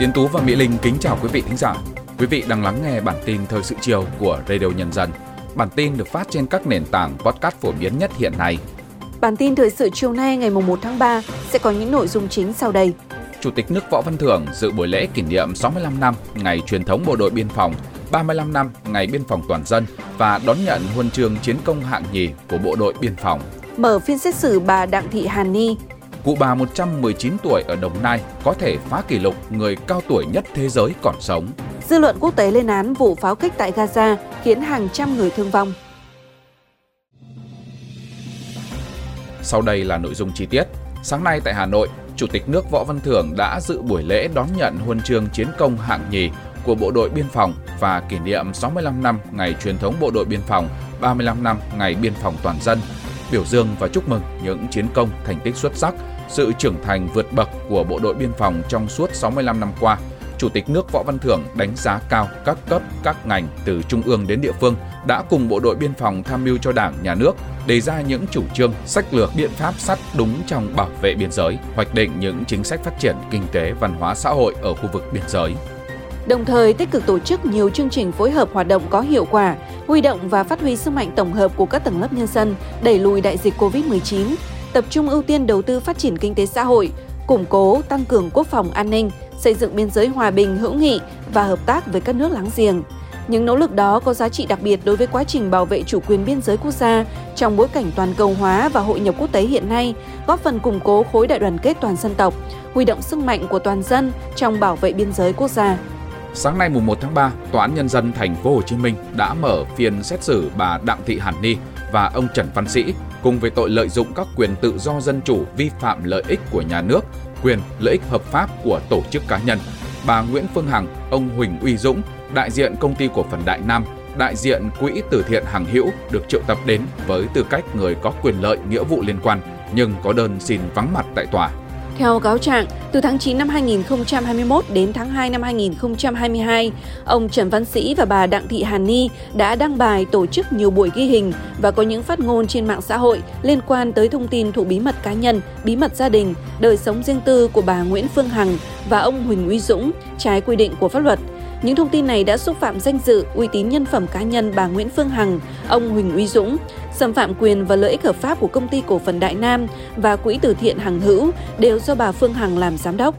Tiến Tú và Mỹ Linh kính chào quý vị thính giả. Quý vị đang lắng nghe bản tin thời sự chiều của Radio Nhân dân. Bản tin được phát trên các nền tảng podcast phổ biến nhất hiện nay. Bản tin thời sự chiều nay ngày 1 tháng 3 sẽ có những nội dung chính sau đây. Chủ tịch nước Võ Văn Thưởng dự buổi lễ kỷ niệm 65 năm ngày truyền thống bộ đội biên phòng, 35 năm ngày biên phòng toàn dân và đón nhận huân chương chiến công hạng nhì của bộ đội biên phòng. Mở phiên xét xử bà Đặng Thị Hàn Ni, Cụ bà 119 tuổi ở Đồng Nai có thể phá kỷ lục người cao tuổi nhất thế giới còn sống. Dư luận quốc tế lên án vụ pháo kích tại Gaza khiến hàng trăm người thương vong. Sau đây là nội dung chi tiết. Sáng nay tại Hà Nội, Chủ tịch nước Võ Văn Thưởng đã dự buổi lễ đón nhận huân chương chiến công hạng nhì của Bộ đội Biên phòng và kỷ niệm 65 năm ngày truyền thống Bộ đội Biên phòng, 35 năm ngày biên phòng toàn dân, biểu dương và chúc mừng những chiến công, thành tích xuất sắc, sự trưởng thành vượt bậc của Bộ đội Biên phòng trong suốt 65 năm qua. Chủ tịch nước Võ Văn Thưởng đánh giá cao các cấp, các ngành từ trung ương đến địa phương đã cùng Bộ đội Biên phòng tham mưu cho Đảng, Nhà nước đề ra những chủ trương, sách lược, biện pháp sắt đúng trong bảo vệ biên giới, hoạch định những chính sách phát triển kinh tế, văn hóa xã hội ở khu vực biên giới đồng thời tích cực tổ chức nhiều chương trình phối hợp hoạt động có hiệu quả, huy động và phát huy sức mạnh tổng hợp của các tầng lớp nhân dân đẩy lùi đại dịch COVID-19, tập trung ưu tiên đầu tư phát triển kinh tế xã hội, củng cố, tăng cường quốc phòng an ninh, xây dựng biên giới hòa bình, hữu nghị và hợp tác với các nước láng giềng. Những nỗ lực đó có giá trị đặc biệt đối với quá trình bảo vệ chủ quyền biên giới quốc gia trong bối cảnh toàn cầu hóa và hội nhập quốc tế hiện nay, góp phần củng cố khối đại đoàn kết toàn dân tộc, huy động sức mạnh của toàn dân trong bảo vệ biên giới quốc gia. Sáng nay mùng 1 tháng 3, Tòa án nhân dân thành phố Hồ Chí Minh đã mở phiên xét xử bà Đặng Thị Hàn Ni và ông Trần Văn Sĩ cùng với tội lợi dụng các quyền tự do dân chủ vi phạm lợi ích của nhà nước, quyền lợi ích hợp pháp của tổ chức cá nhân. Bà Nguyễn Phương Hằng, ông Huỳnh Uy Dũng, đại diện công ty cổ phần Đại Nam, đại diện quỹ từ thiện Hằng Hữu được triệu tập đến với tư cách người có quyền lợi nghĩa vụ liên quan nhưng có đơn xin vắng mặt tại tòa. Theo cáo trạng, từ tháng 9 năm 2021 đến tháng 2 năm 2022, ông Trần Văn Sĩ và bà Đặng Thị Hàn Ni đã đăng bài tổ chức nhiều buổi ghi hình và có những phát ngôn trên mạng xã hội liên quan tới thông tin thuộc bí mật cá nhân, bí mật gia đình, đời sống riêng tư của bà Nguyễn Phương Hằng và ông Huỳnh Uy Dũng, trái quy định của pháp luật. Những thông tin này đã xúc phạm danh dự, uy tín nhân phẩm cá nhân bà Nguyễn Phương Hằng, ông Huỳnh Uy Dũng, xâm phạm quyền và lợi ích hợp pháp của công ty cổ phần Đại Nam và quỹ từ thiện Hằng Hữu đều do bà Phương Hằng làm giám đốc.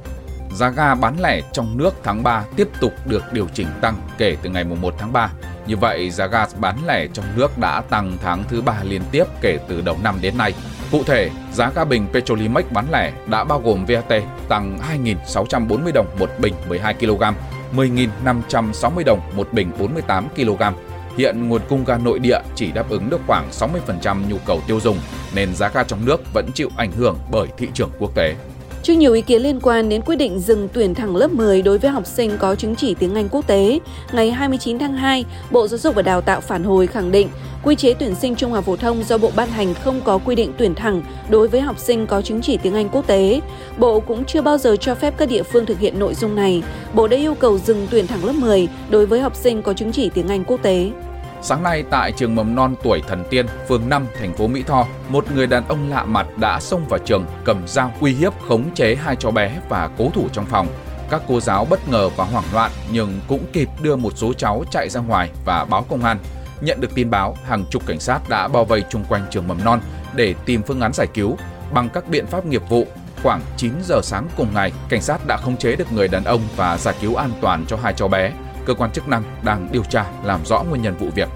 Giá ga bán lẻ trong nước tháng 3 tiếp tục được điều chỉnh tăng kể từ ngày 1 tháng 3. Như vậy, giá ga bán lẻ trong nước đã tăng tháng thứ ba liên tiếp kể từ đầu năm đến nay. Cụ thể, giá ga bình Petrolimex bán lẻ đã bao gồm VAT tăng 2.640 đồng một bình 12 kg, 10.560 đồng một bình 48 kg. Hiện nguồn cung ga nội địa chỉ đáp ứng được khoảng 60% nhu cầu tiêu dùng, nên giá ga trong nước vẫn chịu ảnh hưởng bởi thị trường quốc tế. Trước nhiều ý kiến liên quan đến quyết định dừng tuyển thẳng lớp 10 đối với học sinh có chứng chỉ tiếng Anh quốc tế, ngày 29 tháng 2, Bộ Giáo dục và Đào tạo phản hồi khẳng định quy chế tuyển sinh trung học phổ thông do Bộ ban hành không có quy định tuyển thẳng đối với học sinh có chứng chỉ tiếng Anh quốc tế. Bộ cũng chưa bao giờ cho phép các địa phương thực hiện nội dung này. Bộ đã yêu cầu dừng tuyển thẳng lớp 10 đối với học sinh có chứng chỉ tiếng Anh quốc tế. Sáng nay tại trường mầm non tuổi Thần Tiên, phường 5, thành phố Mỹ Tho, một người đàn ông lạ mặt đã xông vào trường, cầm dao uy hiếp khống chế hai cháu bé và cố thủ trong phòng. Các cô giáo bất ngờ và hoảng loạn nhưng cũng kịp đưa một số cháu chạy ra ngoài và báo công an. Nhận được tin báo, hàng chục cảnh sát đã bao vây chung quanh trường mầm non để tìm phương án giải cứu. Bằng các biện pháp nghiệp vụ, khoảng 9 giờ sáng cùng ngày, cảnh sát đã khống chế được người đàn ông và giải cứu an toàn cho hai cháu bé cơ quan chức năng đang điều tra làm rõ nguyên nhân vụ việc.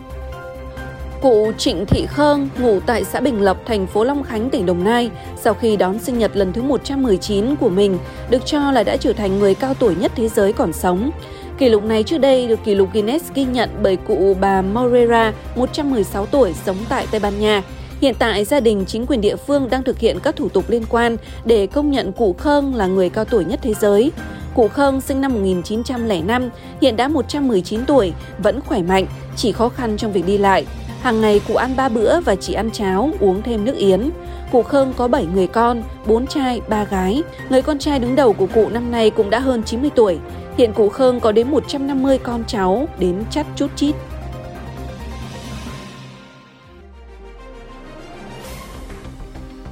Cụ Trịnh Thị Khương, ngụ tại xã Bình Lập, thành phố Long Khánh, tỉnh Đồng Nai, sau khi đón sinh nhật lần thứ 119 của mình, được cho là đã trở thành người cao tuổi nhất thế giới còn sống. Kỷ lục này trước đây được kỷ lục Guinness ghi nhận bởi cụ bà Moreira, 116 tuổi, sống tại Tây Ban Nha. Hiện tại, gia đình chính quyền địa phương đang thực hiện các thủ tục liên quan để công nhận cụ Khương là người cao tuổi nhất thế giới. Cụ Khương sinh năm 1905, hiện đã 119 tuổi, vẫn khỏe mạnh, chỉ khó khăn trong việc đi lại. Hàng ngày cụ ăn ba bữa và chỉ ăn cháo, uống thêm nước yến. Cụ Khương có 7 người con, 4 trai, 3 gái. Người con trai đứng đầu của cụ năm nay cũng đã hơn 90 tuổi. Hiện cụ Khương có đến 150 con cháu, đến chắt chút chít.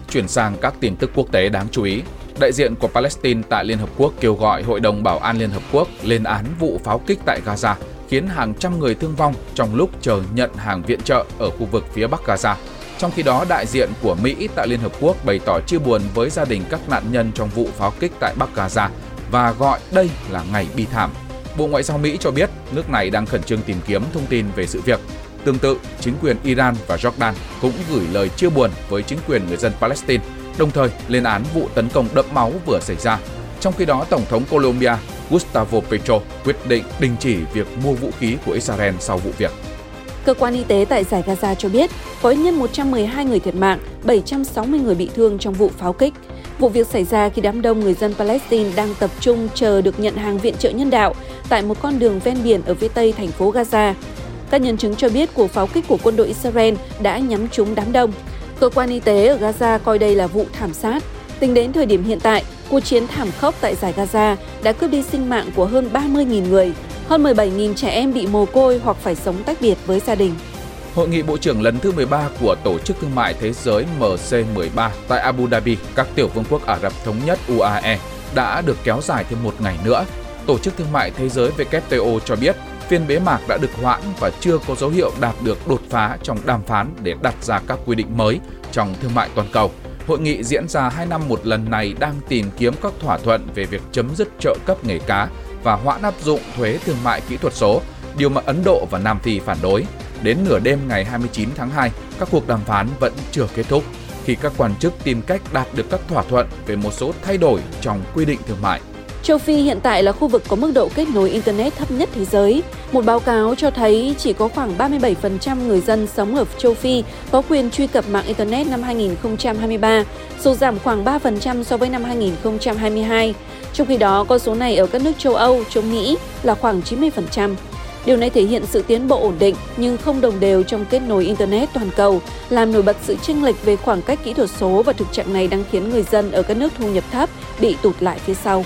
Chuyển sang các tin tức quốc tế đáng chú ý. Đại diện của Palestine tại Liên Hợp Quốc kêu gọi Hội đồng Bảo an Liên Hợp Quốc lên án vụ pháo kích tại Gaza, khiến hàng trăm người thương vong trong lúc chờ nhận hàng viện trợ ở khu vực phía Bắc Gaza. Trong khi đó, đại diện của Mỹ tại Liên Hợp Quốc bày tỏ chia buồn với gia đình các nạn nhân trong vụ pháo kích tại Bắc Gaza và gọi đây là ngày bi thảm. Bộ Ngoại giao Mỹ cho biết nước này đang khẩn trương tìm kiếm thông tin về sự việc. Tương tự, chính quyền Iran và Jordan cũng gửi lời chia buồn với chính quyền người dân Palestine, đồng thời lên án vụ tấn công đẫm máu vừa xảy ra. Trong khi đó, Tổng thống Colombia Gustavo Petro quyết định đình chỉ việc mua vũ khí của Israel sau vụ việc. Cơ quan y tế tại giải Gaza cho biết có ít nhất 112 người thiệt mạng, 760 người bị thương trong vụ pháo kích. Vụ việc xảy ra khi đám đông người dân Palestine đang tập trung chờ được nhận hàng viện trợ nhân đạo tại một con đường ven biển ở phía tây thành phố Gaza. Các nhân chứng cho biết cuộc pháo kích của quân đội Israel đã nhắm trúng đám đông. Cơ quan y tế ở Gaza coi đây là vụ thảm sát. Tính đến thời điểm hiện tại, cuộc chiến thảm khốc tại giải Gaza đã cướp đi sinh mạng của hơn 30.000 người, hơn 17.000 trẻ em bị mồ côi hoặc phải sống tách biệt với gia đình. Hội nghị Bộ trưởng lần thứ 13 của Tổ chức Thương mại Thế giới MC13 tại Abu Dhabi, các tiểu vương quốc Ả Rập Thống nhất UAE đã được kéo dài thêm một ngày nữa. Tổ chức Thương mại Thế giới WTO cho biết phiên bế mạc đã được hoãn và chưa có dấu hiệu đạt được đột phá trong đàm phán để đặt ra các quy định mới trong thương mại toàn cầu. Hội nghị diễn ra 2 năm một lần này đang tìm kiếm các thỏa thuận về việc chấm dứt trợ cấp nghề cá và hoãn áp dụng thuế thương mại kỹ thuật số, điều mà Ấn Độ và Nam Phi phản đối. Đến nửa đêm ngày 29 tháng 2, các cuộc đàm phán vẫn chưa kết thúc khi các quan chức tìm cách đạt được các thỏa thuận về một số thay đổi trong quy định thương mại. Châu Phi hiện tại là khu vực có mức độ kết nối Internet thấp nhất thế giới. Một báo cáo cho thấy chỉ có khoảng 37% người dân sống ở châu Phi có quyền truy cập mạng Internet năm 2023, số giảm khoảng 3% so với năm 2022. Trong khi đó, con số này ở các nước châu Âu, châu Mỹ là khoảng 90%. Điều này thể hiện sự tiến bộ ổn định nhưng không đồng đều trong kết nối Internet toàn cầu, làm nổi bật sự chênh lệch về khoảng cách kỹ thuật số và thực trạng này đang khiến người dân ở các nước thu nhập thấp bị tụt lại phía sau.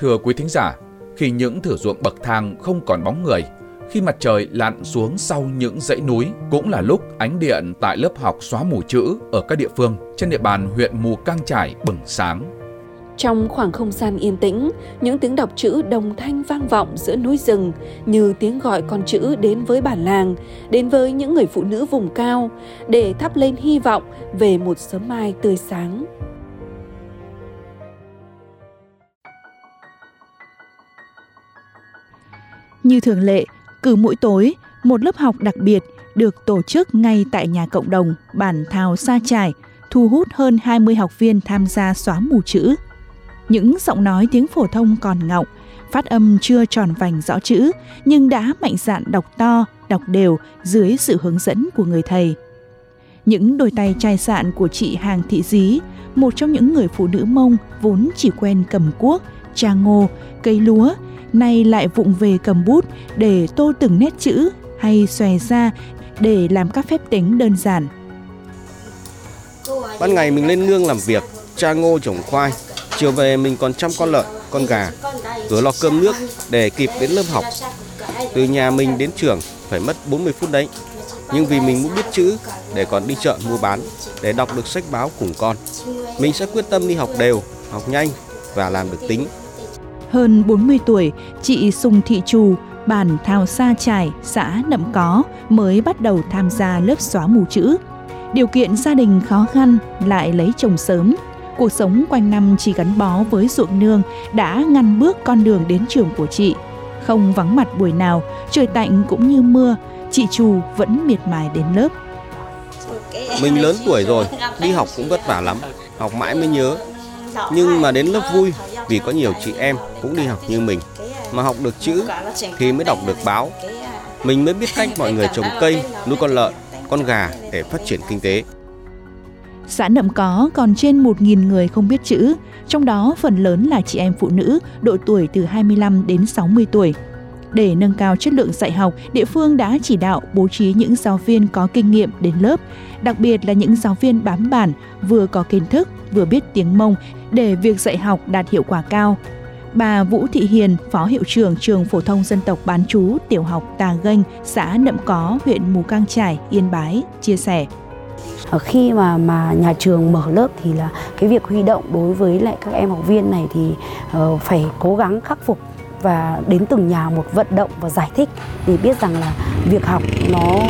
Thưa quý thính giả, khi những thửa ruộng bậc thang không còn bóng người, khi mặt trời lặn xuống sau những dãy núi cũng là lúc ánh điện tại lớp học xóa mù chữ ở các địa phương trên địa bàn huyện Mù Cang Trải bừng sáng. Trong khoảng không gian yên tĩnh, những tiếng đọc chữ đồng thanh vang vọng giữa núi rừng như tiếng gọi con chữ đến với bản làng, đến với những người phụ nữ vùng cao để thắp lên hy vọng về một sớm mai tươi sáng. Như thường lệ, cứ mỗi tối, một lớp học đặc biệt được tổ chức ngay tại nhà cộng đồng bản Thào Sa Trải, thu hút hơn 20 học viên tham gia xóa mù chữ. Những giọng nói tiếng phổ thông còn ngọng, phát âm chưa tròn vành rõ chữ, nhưng đã mạnh dạn đọc to, đọc đều dưới sự hướng dẫn của người thầy. Những đôi tay chai sạn của chị Hàng Thị Dí, một trong những người phụ nữ mông vốn chỉ quen cầm cuốc, trà ngô, cây lúa, nay lại vụng về cầm bút để tô từng nét chữ hay xòe ra để làm các phép tính đơn giản. Ban ngày mình lên nương làm việc, cha ngô trồng khoai, chiều về mình còn chăm con lợn, con gà, rồi lo cơm nước để kịp đến lớp học. Từ nhà mình đến trường phải mất 40 phút đấy. Nhưng vì mình muốn biết chữ để còn đi chợ mua bán, để đọc được sách báo cùng con, mình sẽ quyết tâm đi học đều, học nhanh và làm được tính hơn 40 tuổi, chị Sùng Thị Trù, bản Thao Sa Trải, xã Nậm Có mới bắt đầu tham gia lớp xóa mù chữ. Điều kiện gia đình khó khăn lại lấy chồng sớm. Cuộc sống quanh năm chỉ gắn bó với ruộng nương đã ngăn bước con đường đến trường của chị. Không vắng mặt buổi nào, trời tạnh cũng như mưa, chị Trù vẫn miệt mài đến lớp. Mình lớn tuổi rồi, đi học cũng vất vả lắm, học mãi mới nhớ. Nhưng mà đến lớp vui vì có nhiều chị em cũng đi học như mình mà học được chữ thì mới đọc được báo mình mới biết cách mọi người trồng cây nuôi con lợn con gà để phát triển kinh tế Xã Nậm Có còn trên 1.000 người không biết chữ, trong đó phần lớn là chị em phụ nữ độ tuổi từ 25 đến 60 tuổi. Để nâng cao chất lượng dạy học, địa phương đã chỉ đạo bố trí những giáo viên có kinh nghiệm đến lớp, đặc biệt là những giáo viên bám bản, vừa có kiến thức, vừa biết tiếng Mông để việc dạy học đạt hiệu quả cao. Bà Vũ Thị Hiền, Phó Hiệu trưởng Trường Phổ thông Dân tộc Bán chú Tiểu học Tà Ganh, xã Nậm Có, huyện Mù Cang Trải, Yên Bái, chia sẻ. Ở khi mà mà nhà trường mở lớp thì là cái việc huy động đối với lại các em học viên này thì uh, phải cố gắng khắc phục và đến từng nhà một vận động và giải thích để biết rằng là việc học nó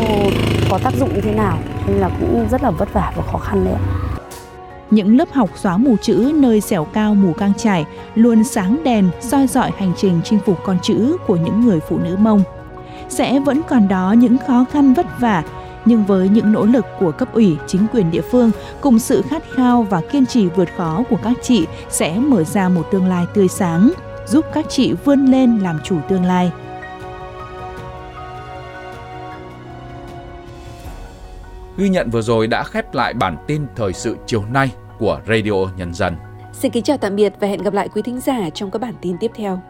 có tác dụng như thế nào nên là cũng rất là vất vả và khó khăn đấy ạ. Những lớp học xóa mù chữ nơi dẻo cao mù cang trải luôn sáng đèn soi dọi hành trình chinh phục con chữ của những người phụ nữ Mông. Sẽ vẫn còn đó những khó khăn vất vả, nhưng với những nỗ lực của cấp ủy, chính quyền địa phương cùng sự khát khao và kiên trì vượt khó của các chị sẽ mở ra một tương lai tươi sáng, giúp các chị vươn lên làm chủ tương lai. Ghi nhận vừa rồi đã khép lại bản tin thời sự chiều nay của Radio Nhân dân. Xin kính chào tạm biệt và hẹn gặp lại quý thính giả trong các bản tin tiếp theo.